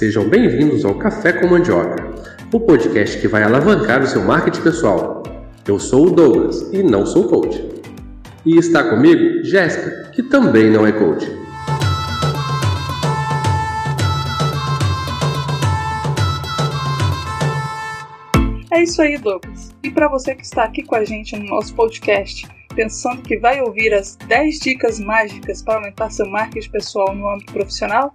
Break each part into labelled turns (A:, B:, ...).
A: Sejam bem-vindos ao Café com Mandioca, o podcast que vai alavancar o seu marketing pessoal. Eu sou o Douglas e não sou coach. E está comigo Jéssica, que também não é coach.
B: É isso aí, Douglas. E para você que está aqui com a gente no nosso podcast, pensando que vai ouvir as 10 dicas mágicas para aumentar seu marketing pessoal no âmbito profissional,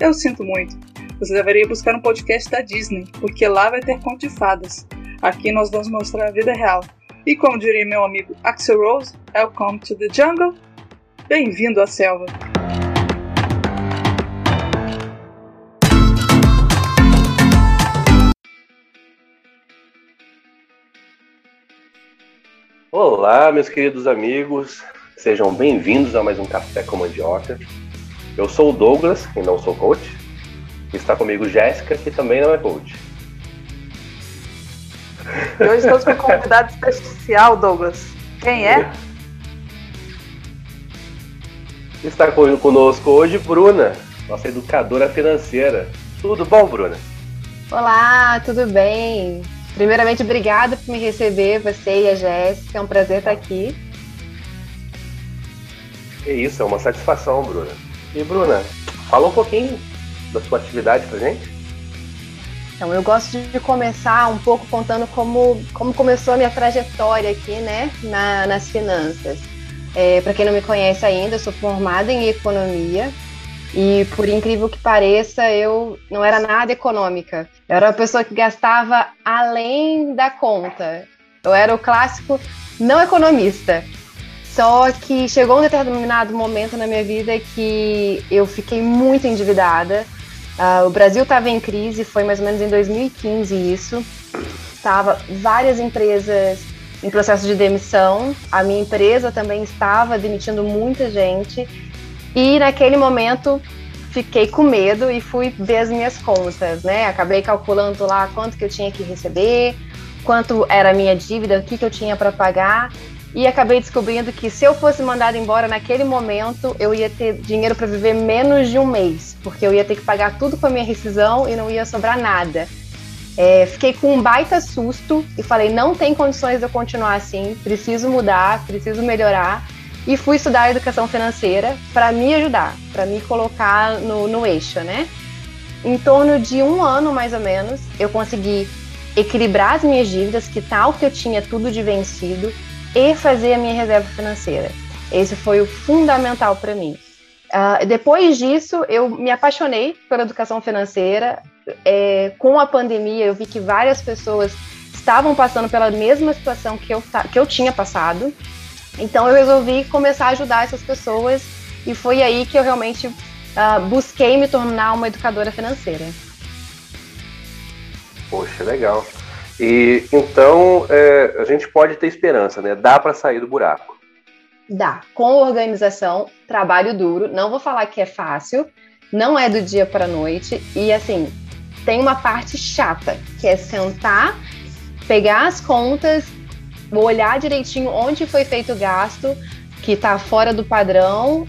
B: eu sinto muito. Você deveria buscar um podcast da Disney, porque lá vai ter conto de fadas. Aqui nós vamos mostrar a vida real. E como diria meu amigo Axel Rose, Welcome to the Jungle. Bem-vindo à selva.
A: Olá, meus queridos amigos, sejam bem-vindos a mais um Café com Mandioca. Eu sou o Douglas, e não sou coach, está comigo Jéssica, que também não é coach.
B: E hoje estamos com um convidado especial, Douglas. Quem é?
A: Está conosco hoje Bruna, nossa educadora financeira. Tudo bom, Bruna?
C: Olá, tudo bem? Primeiramente, obrigada por me receber, você e a Jéssica. É um prazer estar aqui.
A: É isso, é uma satisfação, Bruna. E, Bruna, fala um pouquinho da sua atividade pra gente.
C: Então, eu gosto de começar um pouco contando como, como começou a minha trajetória aqui, né, na, nas finanças. É, para quem não me conhece ainda, eu sou formada em economia, e por incrível que pareça, eu não era nada econômica. Eu era uma pessoa que gastava além da conta. Eu era o clássico não economista. Só que chegou um determinado momento na minha vida que eu fiquei muito endividada. Uh, o Brasil estava em crise, foi mais ou menos em 2015 isso. Estava várias empresas em processo de demissão. A minha empresa também estava demitindo muita gente. E naquele momento fiquei com medo e fui ver as minhas contas, né? Acabei calculando lá quanto que eu tinha que receber, quanto era a minha dívida, o que, que eu tinha para pagar. E acabei descobrindo que se eu fosse mandado embora naquele momento, eu ia ter dinheiro para viver menos de um mês, porque eu ia ter que pagar tudo com a minha rescisão e não ia sobrar nada. É, fiquei com um baita susto e falei: não tem condições de eu continuar assim, preciso mudar, preciso melhorar e fui estudar educação financeira para me ajudar, para me colocar no, no eixo, né? Em torno de um ano, mais ou menos, eu consegui equilibrar as minhas dívidas, que tal que eu tinha tudo de vencido, e fazer a minha reserva financeira. Esse foi o fundamental para mim. Uh, depois disso, eu me apaixonei pela educação financeira. É, com a pandemia, eu vi que várias pessoas estavam passando pela mesma situação que eu, que eu tinha passado. Então eu resolvi começar a ajudar essas pessoas e foi aí que eu realmente uh, busquei me tornar uma educadora financeira.
A: Poxa, legal. E então é, a gente pode ter esperança, né? Dá para sair do buraco.
C: Dá. Com organização, trabalho duro. Não vou falar que é fácil, não é do dia para noite e assim tem uma parte chata que é sentar, pegar as contas olhar direitinho onde foi feito o gasto, que está fora do padrão,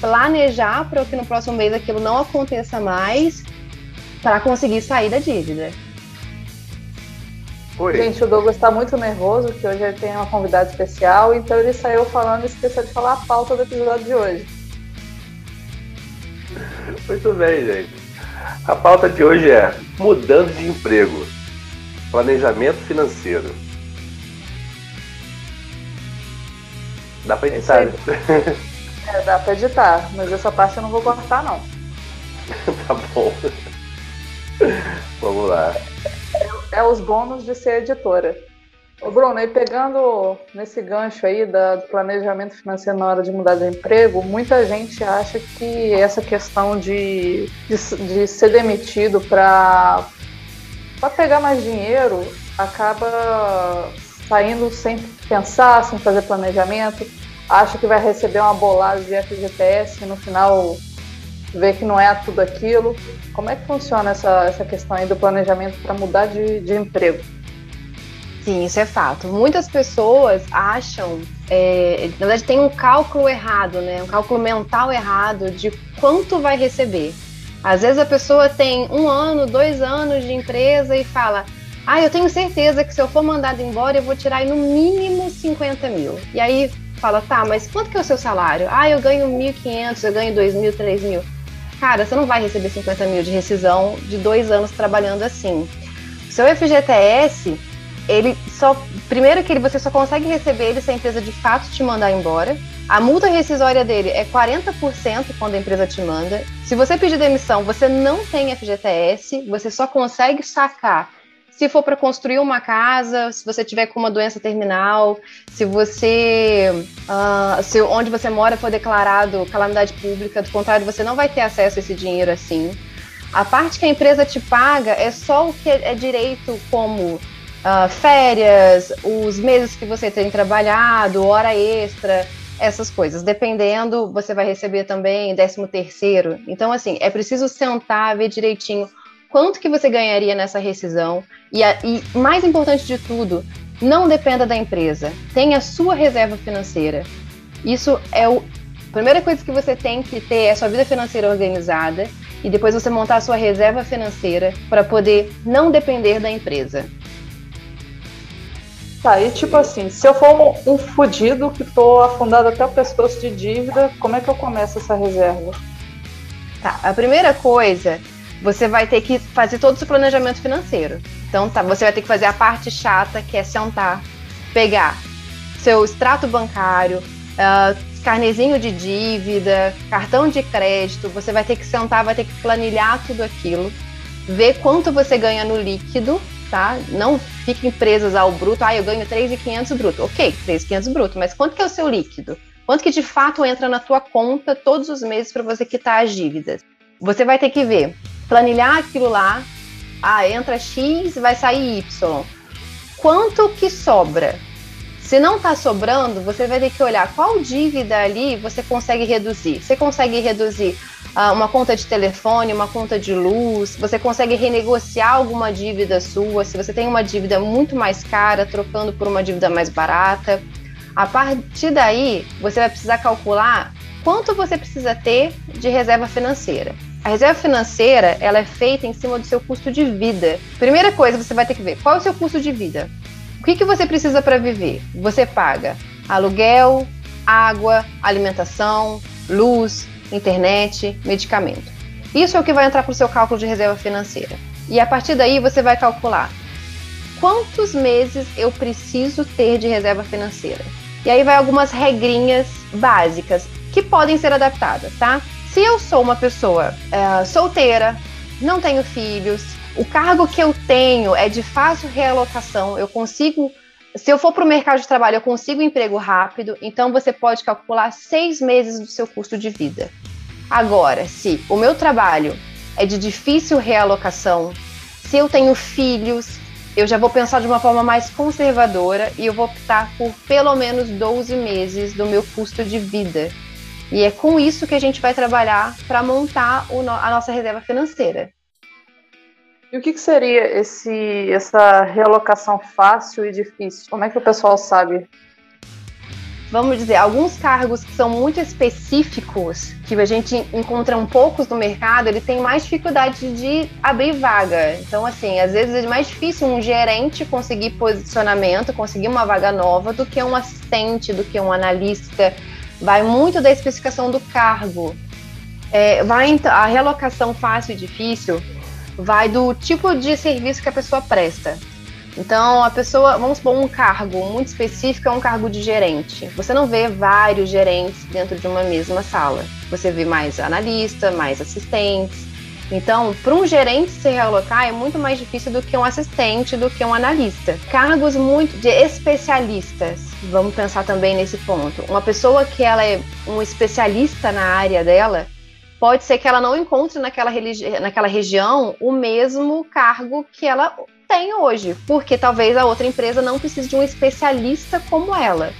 C: planejar para que no próximo mês aquilo não aconteça mais, para conseguir sair da dívida.
B: Oi. Gente, o Douglas está muito nervoso, que hoje ele tem uma convidada especial, então ele saiu falando e esqueceu de falar a pauta do episódio de hoje.
A: Muito bem, gente. A pauta de hoje é mudando de emprego, planejamento financeiro. Dá pra editar. Né?
B: É, dá pra editar, mas essa parte eu não vou cortar, não.
A: tá bom. Vamos lá.
B: É, os bônus de ser editora. Ô Bruno, e pegando nesse gancho aí da, do planejamento financeiro na hora de mudar de emprego, muita gente acha que essa questão de, de, de ser demitido para pegar mais dinheiro acaba saindo sem pensar, sem fazer planejamento, acha que vai receber uma bolada de FGTS e no final vê que não é tudo aquilo. Como é que funciona essa, essa questão aí do planejamento para mudar de, de emprego?
C: Sim, isso é fato. Muitas pessoas acham, é, na verdade, tem um cálculo errado, né? Um cálculo mental errado de quanto vai receber. Às vezes a pessoa tem um ano, dois anos de empresa e fala: Ah, eu tenho certeza que se eu for mandado embora, eu vou tirar no mínimo 50 mil. E aí fala: Tá, mas quanto que é o seu salário? Ah, eu ganho 1.500, eu ganho 2.000, 3.000. Cara, você não vai receber 50 mil de rescisão de dois anos trabalhando assim. O seu FGTS, ele só. Primeiro que ele, você só consegue receber ele se a empresa de fato te mandar embora. A multa rescisória dele é 40% quando a empresa te manda. Se você pedir demissão, você não tem FGTS, você só consegue sacar se for para construir uma casa, se você tiver com uma doença terminal, se você, uh, se onde você mora for declarado calamidade pública, do contrário, você não vai ter acesso a esse dinheiro assim. A parte que a empresa te paga é só o que é direito, como uh, férias, os meses que você tem trabalhado, hora extra, essas coisas. Dependendo, você vai receber também 13 terceiro. Então, assim, é preciso sentar, ver direitinho quanto que você ganharia nessa rescisão. E, a, e mais importante de tudo, não dependa da empresa. Tenha a sua reserva financeira. Isso é o, a primeira coisa que você tem que ter é a sua vida financeira organizada e depois você montar a sua reserva financeira para poder não depender da empresa.
B: Tá, e tipo assim, se eu for um, um fudido que tô afundado até o pescoço de dívida, como é que eu começo essa reserva?
C: Tá, a primeira coisa, você vai ter que fazer todo o seu planejamento financeiro. Então, tá, você vai ter que fazer a parte chata, que é sentar, pegar seu extrato bancário, uh, carnezinho de dívida, cartão de crédito, você vai ter que sentar, vai ter que planilhar tudo aquilo, ver quanto você ganha no líquido tá? Não fiquem presas ao bruto. Ah, eu ganho 3.500 bruto. Ok, 3.500 bruto, mas quanto que é o seu líquido? Quanto que de fato entra na tua conta todos os meses para você quitar as dívidas? Você vai ter que ver, planilhar aquilo lá. Ah, entra X, vai sair Y. Quanto que sobra? Se não está sobrando, você vai ter que olhar qual dívida ali você consegue reduzir. Você consegue reduzir uh, uma conta de telefone, uma conta de luz, você consegue renegociar alguma dívida sua. Se você tem uma dívida muito mais cara, trocando por uma dívida mais barata. A partir daí, você vai precisar calcular quanto você precisa ter de reserva financeira. A reserva financeira ela é feita em cima do seu custo de vida. Primeira coisa, você vai ter que ver qual é o seu custo de vida que, que você precisa para viver? Você paga aluguel, água, alimentação, luz, internet, medicamento. Isso é o que vai entrar para o seu cálculo de reserva financeira. E a partir daí você vai calcular quantos meses eu preciso ter de reserva financeira. E aí vai algumas regrinhas básicas que podem ser adaptadas, tá? Se eu sou uma pessoa é, solteira, não tenho filhos, o cargo que eu tenho é de fácil realocação, eu consigo. Se eu for para o mercado de trabalho, eu consigo um emprego rápido, então você pode calcular seis meses do seu custo de vida. Agora, se o meu trabalho é de difícil realocação, se eu tenho filhos, eu já vou pensar de uma forma mais conservadora e eu vou optar por pelo menos 12 meses do meu custo de vida. E é com isso que a gente vai trabalhar para montar a nossa reserva financeira.
B: E o que, que, seria esse, essa realocação fácil e difícil? Como é que o pessoal sabe?
C: Vamos dizer, alguns cargos que são muito específicos, que a gente encontra um poucos no mercado, ele tem mais dificuldade de abrir vaga. Então, assim, às vezes é mais difícil um gerente conseguir posicionamento, conseguir uma vaga nova, do que um assistente, do que um analista. Vai muito da especificação do cargo. É, vai a realocação fácil e difícil vai do tipo de serviço que a pessoa presta. Então, a pessoa, vamos supor, um cargo muito específico é um cargo de gerente. Você não vê vários gerentes dentro de uma mesma sala. Você vê mais analista, mais assistentes. Então, para um gerente se realocar é muito mais difícil do que um assistente, do que um analista. Cargos muito de especialistas. Vamos pensar também nesse ponto. Uma pessoa que ela é um especialista na área dela, pode ser que ela não encontre naquela, naquela região o mesmo cargo que ela tem hoje, porque talvez a outra empresa não precise de um especialista como ela.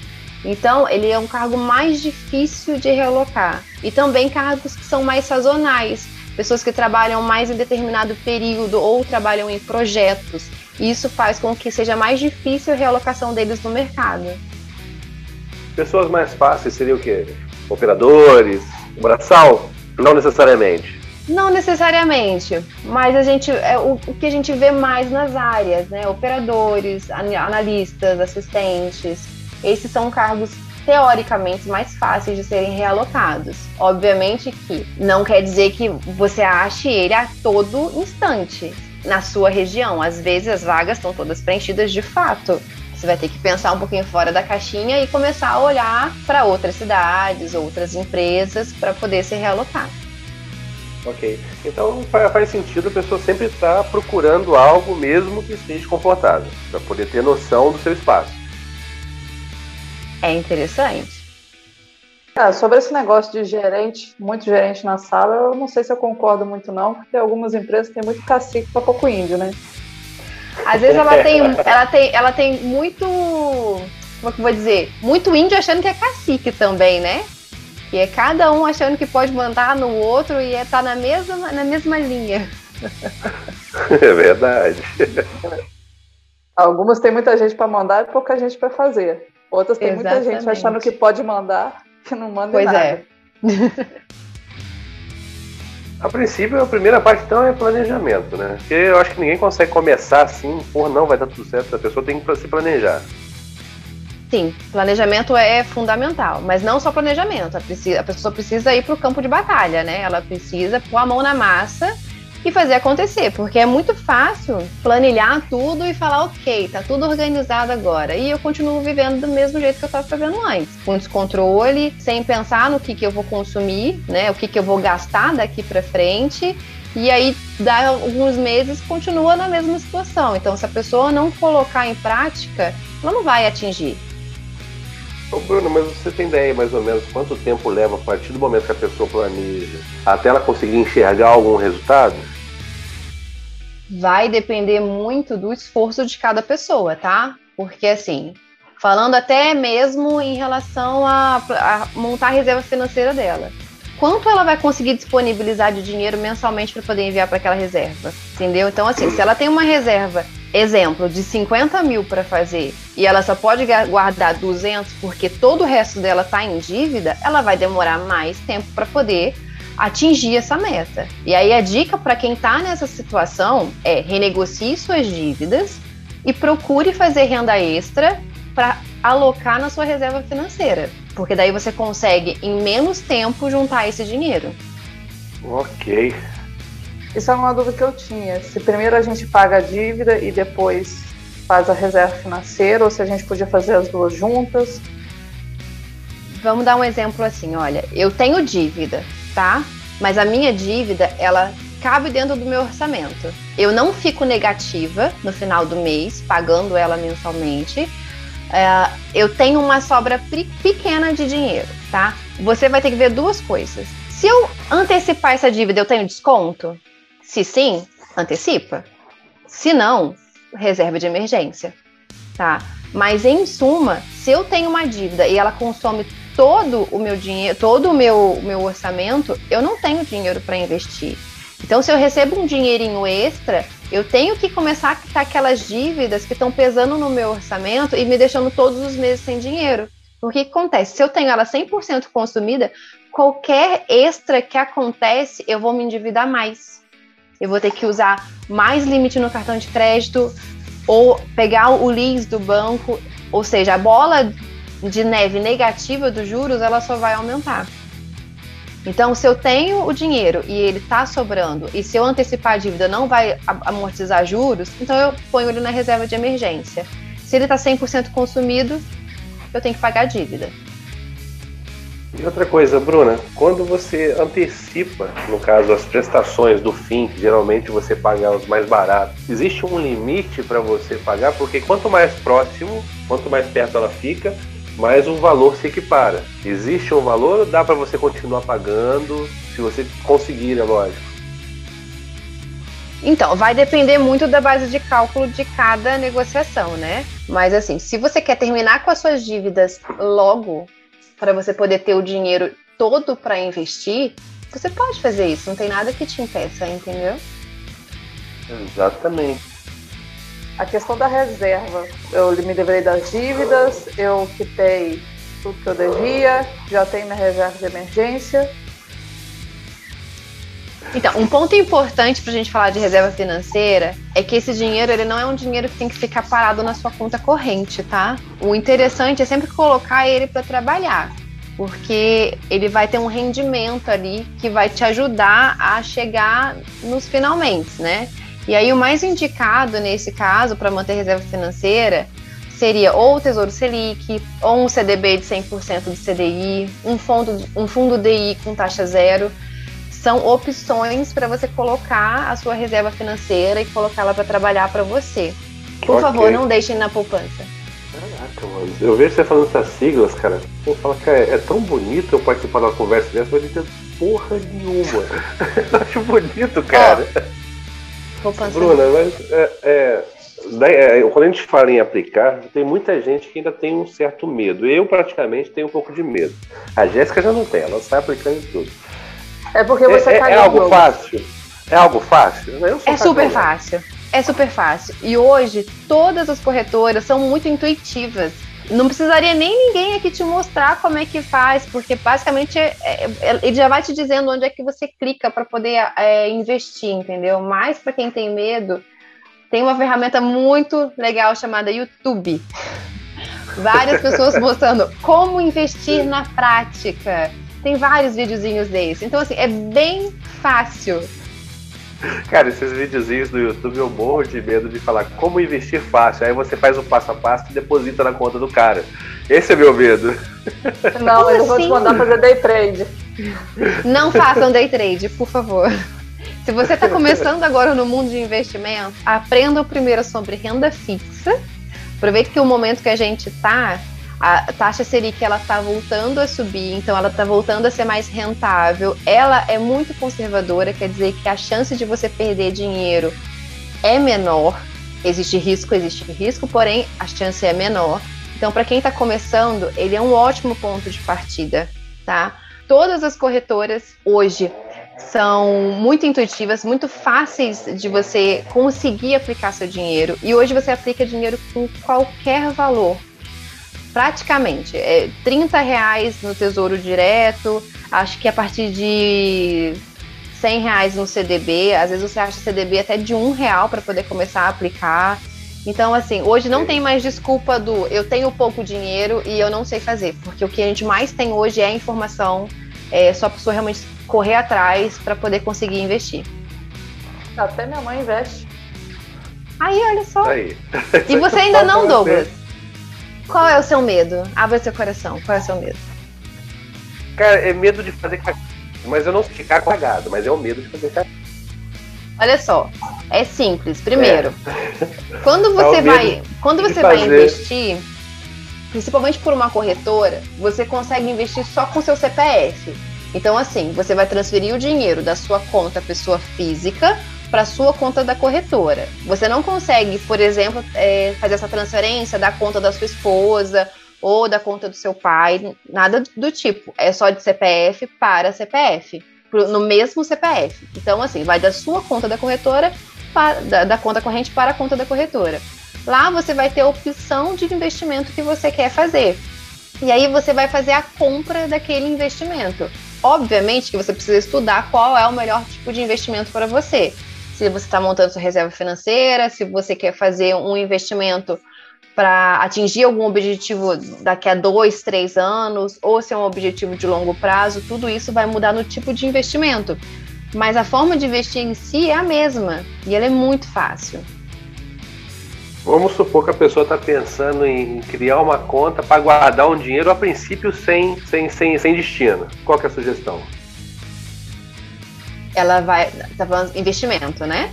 C: Então, ele é um cargo mais difícil de relocar. E também cargos que são mais sazonais, pessoas que trabalham mais em determinado período ou trabalham em projetos. Isso faz com que seja mais difícil a realocação deles no mercado.
A: Pessoas mais fáceis seriam o quê? Operadores, braçal? Não necessariamente.
C: Não necessariamente, mas a gente é o, o, que a gente vê mais nas áreas, né? Operadores, analistas, assistentes. Esses são cargos teoricamente mais fáceis de serem realocados. Obviamente que não quer dizer que você ache ele a todo instante na sua região. Às vezes as vagas estão todas preenchidas de fato. Você vai ter que pensar um pouquinho fora da caixinha e começar a olhar para outras cidades, outras empresas para poder ser realocado.
A: Ok. Então faz sentido a pessoa sempre estar tá procurando algo mesmo que esteja confortável, para poder ter noção do seu espaço.
C: É interessante.
B: Ah, sobre esse negócio de gerente, muito gerente na sala, eu não sei se eu concordo muito não, porque algumas empresas têm muito cacique para pouco índio, né?
C: Às vezes ela tem, ela tem, ela tem muito, como é que eu vou dizer, muito índio achando que é cacique também, né? Que é cada um achando que pode mandar no outro e é tá na mesma, na mesma linha.
A: É verdade.
B: Algumas tem muita gente para mandar e pouca gente para fazer. Outras tem Exatamente. muita gente achando que pode mandar que não manda
C: pois
B: nada.
C: Pois é.
A: A princípio, a primeira parte então é planejamento, né? Porque eu acho que ninguém consegue começar assim, por não vai dar tudo certo, a pessoa tem que se planejar.
C: Sim, planejamento é fundamental, mas não só planejamento. A, pessoa precisa ir para o campo de batalha, né? Ela precisa pôr a mão na massa e fazer acontecer, porque é muito fácil planilhar tudo e falar, ok, tá tudo organizado agora. E eu continuo vivendo do mesmo jeito que eu estava fazendo antes, com descontrole, sem pensar no que, que eu vou consumir, né? O que, que eu vou gastar daqui para frente. E aí, dá alguns meses, continua na mesma situação. Então, se a pessoa não colocar em prática, ela não vai atingir.
A: Ô Bruno, mas você tem ideia mais ou menos quanto tempo leva a partir do momento que a pessoa planeja até ela conseguir enxergar algum resultado?
C: Vai depender muito do esforço de cada pessoa, tá? Porque assim, falando até mesmo em relação a, a montar a reserva financeira dela. Quanto ela vai conseguir disponibilizar de dinheiro mensalmente para poder enviar para aquela reserva? Entendeu? Então, assim, se ela tem uma reserva exemplo, de 50 mil para fazer e ela só pode guardar 200 porque todo o resto dela está em dívida, ela vai demorar mais tempo para poder atingir essa meta. E aí a dica para quem está nessa situação é renegocie suas dívidas e procure fazer renda extra para alocar na sua reserva financeira, porque daí você consegue em menos tempo juntar esse dinheiro.
A: Ok.
B: Isso é uma dúvida que eu tinha. Se primeiro a gente paga a dívida e depois faz a reserva financeira, ou se a gente podia fazer as duas juntas.
C: Vamos dar um exemplo assim, olha, eu tenho dívida, tá? Mas a minha dívida, ela cabe dentro do meu orçamento. Eu não fico negativa no final do mês, pagando ela mensalmente. É, eu tenho uma sobra pequena de dinheiro, tá? Você vai ter que ver duas coisas. Se eu antecipar essa dívida, eu tenho desconto? Se sim, antecipa. Se não, reserva de emergência, tá? Mas em suma, se eu tenho uma dívida e ela consome todo o meu dinheiro, todo o meu, meu orçamento, eu não tenho dinheiro para investir. Então, se eu recebo um dinheirinho extra, eu tenho que começar a quitar aquelas dívidas que estão pesando no meu orçamento e me deixando todos os meses sem dinheiro. O que acontece? Se eu tenho ela 100% consumida, qualquer extra que acontece, eu vou me endividar mais eu vou ter que usar mais limite no cartão de crédito ou pegar o lease do banco, ou seja, a bola de neve negativa dos juros, ela só vai aumentar. Então, se eu tenho o dinheiro e ele está sobrando, e se eu antecipar a dívida não vai amortizar juros, então eu ponho ele na reserva de emergência. Se ele está 100% consumido, eu tenho que pagar a dívida.
A: E outra coisa, Bruna, quando você antecipa, no caso, as prestações do fim, que geralmente você paga os mais baratos, existe um limite para você pagar? Porque quanto mais próximo, quanto mais perto ela fica, mais o valor se equipara. Existe um valor ou dá para você continuar pagando, se você conseguir, é lógico?
C: Então, vai depender muito da base de cálculo de cada negociação, né? Mas assim, se você quer terminar com as suas dívidas logo, para você poder ter o dinheiro todo para investir, você pode fazer isso, não tem nada que te impeça, entendeu?
A: Exatamente.
B: A questão da reserva, eu me livrei das dívidas, eu quitei tudo que eu devia, já tenho minha reserva de emergência.
C: Então, um ponto importante para a gente falar de reserva financeira é que esse dinheiro ele não é um dinheiro que tem que ficar parado na sua conta corrente, tá? O interessante é sempre colocar ele para trabalhar, porque ele vai ter um rendimento ali que vai te ajudar a chegar nos finalmente, né? E aí o mais indicado nesse caso para manter reserva financeira seria ou o Tesouro Selic, ou um CDB de 100% do CDI, um fundo, um fundo DI com taxa zero são opções para você colocar a sua reserva financeira e colocá-la para trabalhar para você. Por okay. favor, não deixem na poupança.
A: Caraca, mano. Eu vejo você falando essas siglas, cara. Eu falo que é, é tão bonito eu participar de uma conversa dessa, mas não entendo porra nenhuma. eu acho bonito, cara.
C: poupança.
A: Bruna, mas é, é, é, quando a gente fala em aplicar, tem muita gente que ainda tem um certo medo. Eu, praticamente, tenho um pouco de medo. A Jéssica já não tem, ela sai aplicando em tudo.
B: É porque você
A: é,
B: é,
A: é algo fácil? É algo fácil?
C: é super fácil. É super fácil. E hoje, todas as corretoras são muito intuitivas. Não precisaria nem ninguém aqui te mostrar como é que faz, porque basicamente é, é, é ele já vai te dizendo onde é que você clica para poder é, investir, entendeu? Mas para quem tem medo, tem uma ferramenta muito legal chamada YouTube. Várias pessoas mostrando como investir na prática. Tem vários videozinhos desse. Então, assim, é bem fácil.
A: Cara, esses videozinhos do YouTube eu morro de medo de falar como investir fácil. Aí você faz o passo a passo e deposita na conta do cara. Esse é meu medo.
B: Não, eu vou te assim? mandar fazer day trade.
C: Não façam day trade, por favor. Se você está começando agora no mundo de investimento, aprenda primeiro sobre renda fixa. Aproveite que o momento que a gente está a taxa Selic ela está voltando a subir, então ela está voltando a ser mais rentável. Ela é muito conservadora, quer dizer que a chance de você perder dinheiro é menor. Existe risco, existe risco, porém a chance é menor. Então, para quem está começando, ele é um ótimo ponto de partida, tá? Todas as corretoras hoje são muito intuitivas, muito fáceis de você conseguir aplicar seu dinheiro. E hoje você aplica dinheiro com qualquer valor praticamente. É 30 reais no Tesouro Direto, acho que a partir de 100 reais no CDB, às vezes você acha CDB até de um real para poder começar a aplicar. Então, assim, hoje não tem mais desculpa do eu tenho pouco dinheiro e eu não sei fazer, porque o que a gente mais tem hoje é informação, é só a pessoa realmente correr atrás para poder conseguir investir.
B: Até minha mãe investe.
C: Aí, olha só. Aí. E você ainda não, Douglas? Qual é o seu medo? Abra seu coração. Qual é o seu medo?
A: Cara, é medo de fazer cagada. Mas eu não ficar cagado, mas é o medo de fazer cagada.
C: Olha só, é simples. Primeiro, é. quando você é vai, quando você vai investir, principalmente por uma corretora, você consegue investir só com seu CPF. Então, assim, você vai transferir o dinheiro da sua conta pessoa física para sua conta da corretora. Você não consegue, por exemplo, é, fazer essa transferência da conta da sua esposa ou da conta do seu pai, nada do tipo. É só de CPF para CPF, no mesmo CPF. Então, assim, vai da sua conta da corretora, para, da, da conta corrente para a conta da corretora. Lá você vai ter a opção de investimento que você quer fazer. E aí você vai fazer a compra daquele investimento. Obviamente que você precisa estudar qual é o melhor tipo de investimento para você se você está montando sua reserva financeira, se você quer fazer um investimento para atingir algum objetivo daqui a dois, três anos, ou se é um objetivo de longo prazo, tudo isso vai mudar no tipo de investimento. Mas a forma de investir em si é a mesma e ela é muito fácil.
A: Vamos supor que a pessoa está pensando em criar uma conta para guardar um dinheiro a princípio sem, sem, sem, sem destino. Qual é a sugestão?
C: Ela vai. Tá falando investimento, né?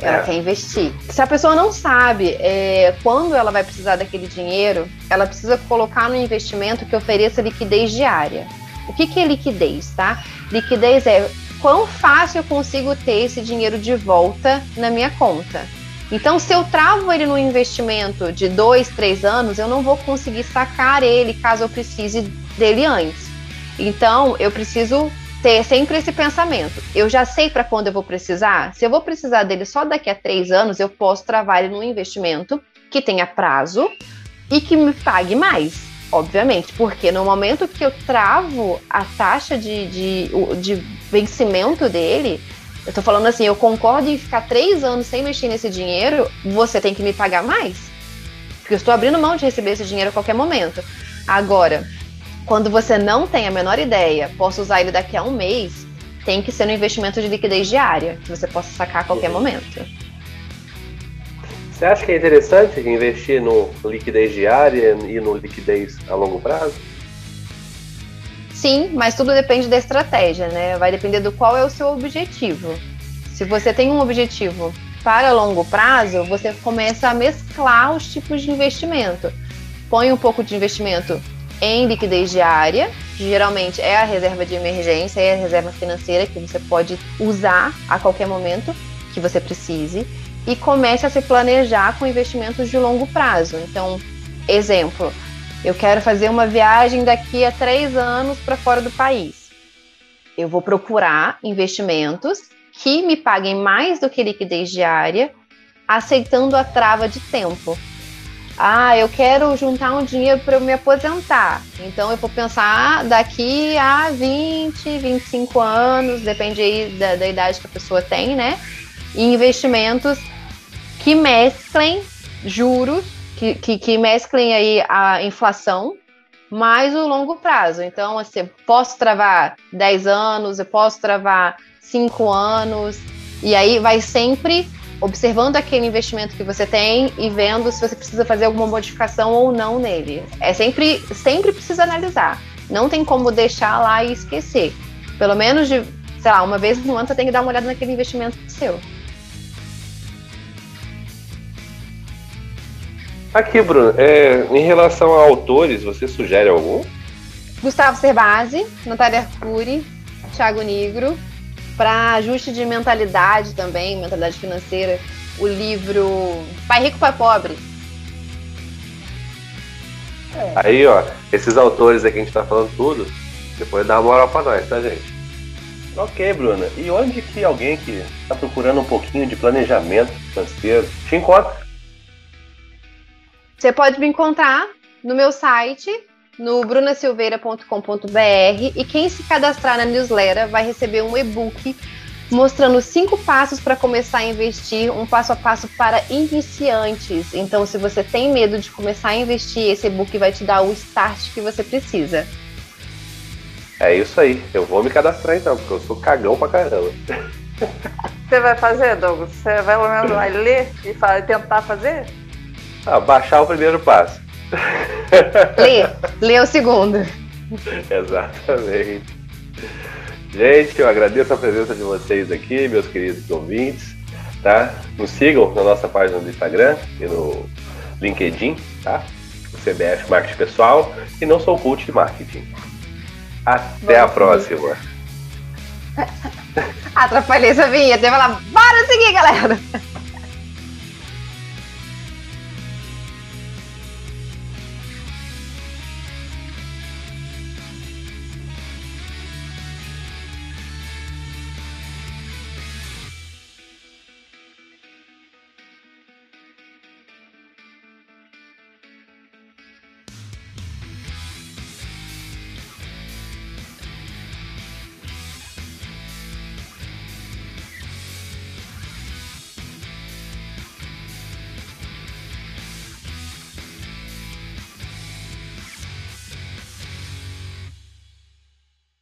C: Ela é. quer investir. Se a pessoa não sabe é, quando ela vai precisar daquele dinheiro, ela precisa colocar no investimento que ofereça liquidez diária. O que, que é liquidez, tá? Liquidez é quão fácil eu consigo ter esse dinheiro de volta na minha conta. Então, se eu travo ele no investimento de dois, três anos, eu não vou conseguir sacar ele caso eu precise dele antes. Então, eu preciso ter sempre esse pensamento. Eu já sei para quando eu vou precisar. Se eu vou precisar dele só daqui a três anos, eu posso travar ele num investimento que tenha prazo e que me pague mais, obviamente, porque no momento que eu travo a taxa de, de, de vencimento dele, eu tô falando assim, eu concordo em ficar três anos sem mexer nesse dinheiro, você tem que me pagar mais. Porque eu estou abrindo mão de receber esse dinheiro a qualquer momento. Agora, quando você não tem a menor ideia, posso usar ele daqui a um mês, tem que ser no investimento de liquidez diária, que você possa sacar a qualquer momento.
A: Você acha que é interessante investir no liquidez diária e no liquidez a longo prazo?
C: Sim, mas tudo depende da estratégia, né? Vai depender do qual é o seu objetivo. Se você tem um objetivo para longo prazo, você começa a mesclar os tipos de investimento. Põe um pouco de investimento em liquidez diária, geralmente é a reserva de emergência, é a reserva financeira que você pode usar a qualquer momento que você precise e comece a se planejar com investimentos de longo prazo. Então, exemplo, eu quero fazer uma viagem daqui a três anos para fora do país. Eu vou procurar investimentos que me paguem mais do que liquidez diária, aceitando a trava de tempo. Ah, eu quero juntar um dinheiro para eu me aposentar. Então eu vou pensar daqui a 20, 25 anos, depende aí da, da idade que a pessoa tem, né? Em investimentos que mesclem juros, que, que, que mesclem aí a inflação mais o longo prazo. Então, assim, posso travar 10 anos, eu posso travar 5 anos, e aí vai sempre observando aquele investimento que você tem e vendo se você precisa fazer alguma modificação ou não nele. É sempre, sempre precisa analisar. Não tem como deixar lá e esquecer. Pelo menos de, sei lá, uma vez no ano você tem que dar uma olhada naquele investimento seu.
A: Aqui, Bruno, é, em relação a autores, você sugere algum?
C: Gustavo Cerbasi, Natália Arcuri, Thiago Negro. Para ajuste de mentalidade também, mentalidade financeira, o livro Pai Rico, Pai Pobre.
A: É. Aí, ó, esses autores aqui que a gente tá falando tudo, depois dá uma moral pra nós, tá, gente? Ok, Bruna. E onde que alguém que está procurando um pouquinho de planejamento financeiro te encontra?
C: Você pode me encontrar no meu site, no brunasilveira.com.br e quem se cadastrar na newsletter vai receber um e-book mostrando cinco passos para começar a investir, um passo a passo para iniciantes. Então, se você tem medo de começar a investir, esse e-book vai te dar o start que você precisa.
A: É isso aí. Eu vou me cadastrar então, porque eu sou cagão pra caramba.
B: Você vai fazer, Douglas? Você vai pelo menos vai ler e tentar fazer?
A: Ah, baixar o primeiro passo.
C: Lê, lê o segundo.
A: Exatamente. Gente, eu agradeço a presença de vocês aqui, meus queridos ouvintes, tá? Nos sigam na nossa página do Instagram e no LinkedIn, tá? O CBF Marketing Pessoal e não sou coach de marketing. Até a próxima.
C: Atrapalhei essa vinheta. Eu ia falar, bora seguir, galera!